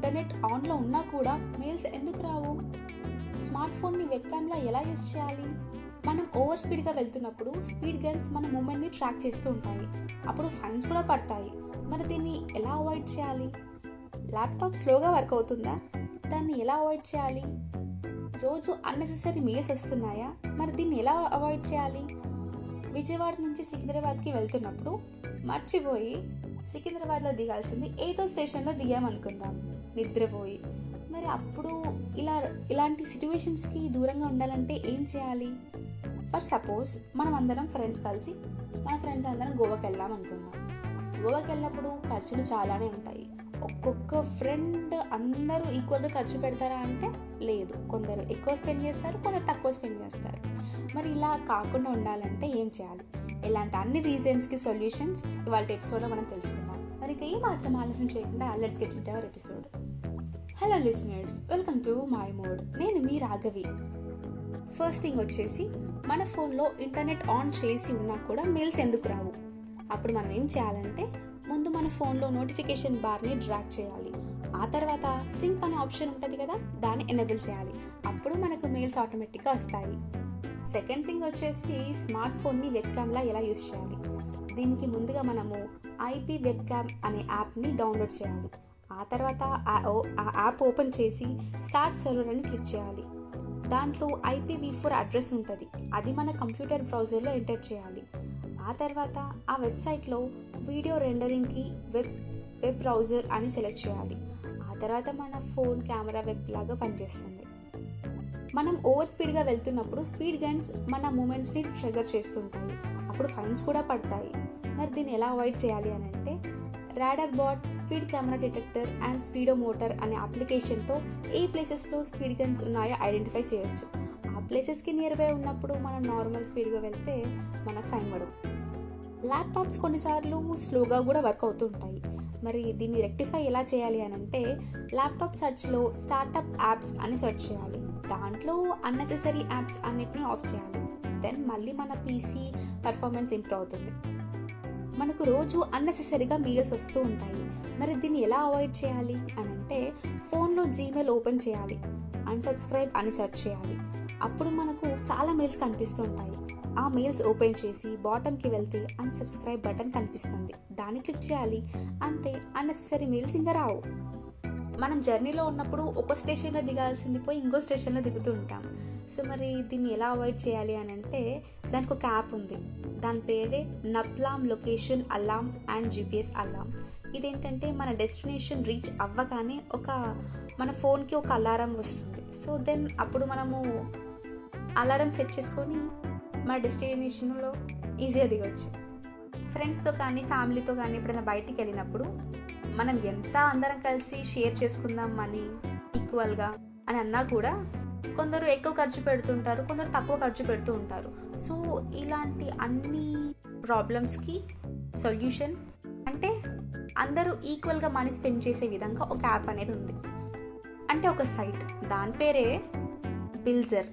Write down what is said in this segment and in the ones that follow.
Internet ఆన్లో ఉన్నా కూడా మెయిల్స్ ఎందుకు రావు? స్మార్ట్ ఫోన్ని వెబ్ క్యామ్లా ఎలా యూస్ చేయాలి? మనం ఓవర్ స్పీడ్గా వెళ్తున్నప్పుడు స్పీడ్ గన్స్ మన మూమెంట్ని ట్రాక్ చేస్తూ ఉంటాయి. అప్పుడు ఫైన్స్ కూడా పడతాయి. మరి దీన్ని ఎలా అవాయిడ్ చేయాలి? ల్యాప్టాప్ స్లోగా వర్క్ అవుతుందా? దాన్ని ఎలా అవాయిడ్ చేయాలి? రోజు అన్నెసెసరీ మెయిల్స్ వస్తున్నాయా? మరి దీన్ని ఎలా అవాయిడ్ చేయాలి? విజయవాడ నుంచి సికింద్రాబాద్కి వెళ్తున్నప్పుడు మర్చిపోయి సికింద్రాబాద్లో దిగాల్సింది ఏదో స్టేషన్లో దిగామనుకుందాం. నిద్రపోయి. మరి అప్పుడు ఇలా ఇలాంటి సిచ్యువేషన్స్కి దూరంగా ఉండాలంటే ఏం చేయాలి? ఫర్ సపోజ్ మనం అందరం ఫ్రెండ్స్ కలిసి మన ఫ్రెండ్స్ అందరం గోవాకి వెళ్దాం అనుకుందాం. గోవాకి వెళ్ళినప్పుడు ఖర్చులు చాలానే ఉంటాయి. ఒక్కొక్క ఫ్రెండ్ అందరూ ఈక్వల్గా ఖర్చు పెడతారా అంటే లేదు. కొందరు ఎక్కువ స్పెండ్ చేస్తారు కొందరు తక్కువ స్పెండ్ చేస్తారు. మరి ఇలా కాకుండా ఉండాలంటే ఏం చేయాలి? ఇలాంటి అన్ని రీజన్స్కి సొల్యూషన్స్ ఇవాళ ఎపిసోడ్లో మనం తెలుసుకుందాం. మరి ఇక ఏ మాత్రం ఆలస్యం చేయకుండా let's get it our episode hello listeners welcome to my mode నేను మీ రాఘవి. ఫస్ట్ థింగ్ వచ్చేసి మన ఫోన్లో ఇంటర్నెట్ ఆన్ చేసి ఉన్నా కూడా మెయిల్స్ ఎందుకు రావు? అప్పుడు మనం ఏం చేయాలంటే ముందు మన ఫోన్లో నోటిఫికేషన్ బార్ని డ్రాక్ చేయాలి. ఆ తర్వాత సింక్ అనే ఆప్షన్ ఉంటుంది కదా దాన్ని ఎనేబుల్ చేయాలి. అప్పుడు మనకు మెయిల్స్ ఆటోమేటిక్గా వస్తాయి. సెకండ్ థింగ్ వచ్చేసి స్మార్ట్ ఫోన్ని వెబ్ క్యామ్లా ఎలా యూస్ చేయాలి? దీనికి ముందుగా మనము ఐపీ వెబ్ క్యామ్ అనే యాప్ని డౌన్లోడ్ చేయాలి. ఆ తర్వాత ఆ యాప్ ఓపెన్ చేసి స్టార్ట్ సర్వర్ అని క్లిక్ చేయాలి. దాంట్లో ఐపీవీ ఫోర్ అడ్రస్ ఉంటుంది. అది మన కంప్యూటర్ బ్రౌజర్లో ఎంటర్ చేయాలి. ఆ తర్వాత ఆ వెబ్సైట్లో వీడియో రెండరింగ్కి వెబ్ వెబ్ బ్రౌజర్ అని సెలెక్ట్ చేయాలి. ఆ తర్వాత మన ఫోన్ కెమెరా వెబ్ లాగా పనిచేస్తుంది. మనం ఓవర్ స్పీడ్గా వెళ్తున్నప్పుడు స్పీడ్ గన్స్ మన మూమెంట్స్ని ట్రిగర్ చేస్తుంటాయి. అప్పుడు ఫైన్స్ కూడా పడతాయి. మరి దీన్ని ఎలా అవాయిడ్ చేయాలి అని అంటే Radarbot speed camera detector and speedometer అనే అప్లికేషన్తో ఏ ప్లేసెస్లో స్పీడ్ గన్స్ ఉన్నాయో ఐడెంటిఫై చేయొచ్చు. ఆ ప్లేసెస్కి నియర్ బై ఉన్నప్పుడు మనం నార్మల్ స్పీడ్గా వెళ్తే మనకు ఫైన్ పడవు. ల్యాప్టాప్స్ కొన్నిసార్లు స్లోగా కూడా వర్క్ అవుతూ ఉంటాయి. మరి దీన్ని రెక్టిఫై ఎలా చేయాలి అని అంటే ల్యాప్టాప్ సెర్చ్లో స్టార్టప్ యాప్స్ అని సెర్చ్ చేయాలి. దాంట్లో అన్నెసెసరీ యాప్స్ అన్నిటిని ఆఫ్ చేయాలి. దెన్ మళ్ళీ మన పీసీ పర్ఫార్మెన్స్ ఇంప్రూవ్ అవుతుంది. మనకు రోజు అన్నెసెసరీగా మెయిల్స్ వస్తూ ఉంటాయి. మరి దీన్ని ఎలా అవాయిడ్ చేయాలి? అని అంటే ఫోన్లో జీమెయిల్ ఓపెన్ చేయాలి. అన్సబ్స్క్రైబ్ అని సెర్చ్ చేయాలి. అప్పుడు మనకు చాలా మెయిల్స్ కనిపిస్తూ ఉంటాయి. ఆ మెయిల్స్ ఓపెన్ చేసి బాటమ్కి వెళ్తే అన్సబ్స్క్రైబ్ బటన్ కనిపిస్తుంది. దాన్ని క్లిక్ చేయాలి. అంతే. అన్నెసెసరీ మెయిల్స్ ఇంకా రావు. మనం జర్నీలో ఉన్నప్పుడు ఒక స్టేషన్లో దిగాల్సింది పోయి ఇంకో స్టేషన్లో దిగుతూ ఉంటాం. సో మరి దీన్ని ఎలా అవాయిడ్ చేయాలి అని అంటే దానికి ఒక యాప్ ఉంది. దాని పేరే నప్లామ్ location alarm and GPS alarm. ఇదేంటంటే మన డెస్టినేషన్ రీచ్ అవ్వగానే ఒక మన ఫోన్కి ఒక అలారం వస్తుంది. సో దెన్ అప్పుడు మనము అలారం సెట్ చేసుకొని మన డెస్టినేషన్లో ఈజీగా దిగవచ్చు ఫ్రెండ్స్తో కానీ ఫ్యామిలీతో కానీ ఎప్పుడైనా బయటికి వెళ్ళినప్పుడు మనం ఎంత అందరం కలిసి షేర్ చేసుకుందాం మనీ ఈక్వల్గా అని అన్నా కూడా కొందరు ఎక్కువ ఖర్చు పెడుతుంటారు కొందరు తక్కువ ఖర్చు పెడుతూ ఉంటారు. సో ఇలాంటి అన్ని ప్రాబ్లమ్స్కి సొల్యూషన్ అంటే అందరూ ఈక్వల్గా మనీ స్పెండ్ చేసే విధంగా ఒక యాప్ అనేది ఉంది. అంటే ఒక సైట్ దాని పేరే బిల్జర్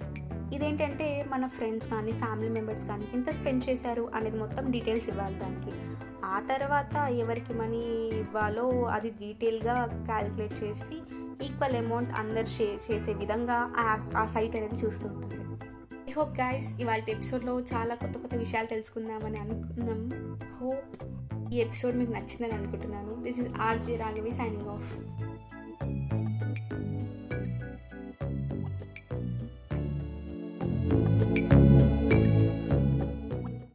ఇదేంటంటే మన ఫ్రెండ్స్ కానీ ఫ్యామిలీ మెంబర్స్ కానీ ఎంత స్పెండ్ చేశారు అనేది మొత్తం డీటెయిల్స్ ఇవ్వాలి దానికి. ఆ తర్వాత ఎవరికి మనీ ఇవ్వాలో అది డీటెయిల్గా క్యాలిక్యులేట్ చేసి ఈక్వల్ అమౌంట్ అందరు షేర్ చేసే విధంగా ఆ ఆ సైట్ అనేది చూస్తుంటుంది ఐ హోప్ గైస్ ఇవాళ ఎపిసోడ్లో చాలా కొత్త కొత్త విషయాలు తెలుసుకుందామని అనుకున్నాం. హోప్ ఈ ఎపిసోడ్ మీకు నచ్చిందని అనుకుంటున్నాను. This is RJ Raghavi signing off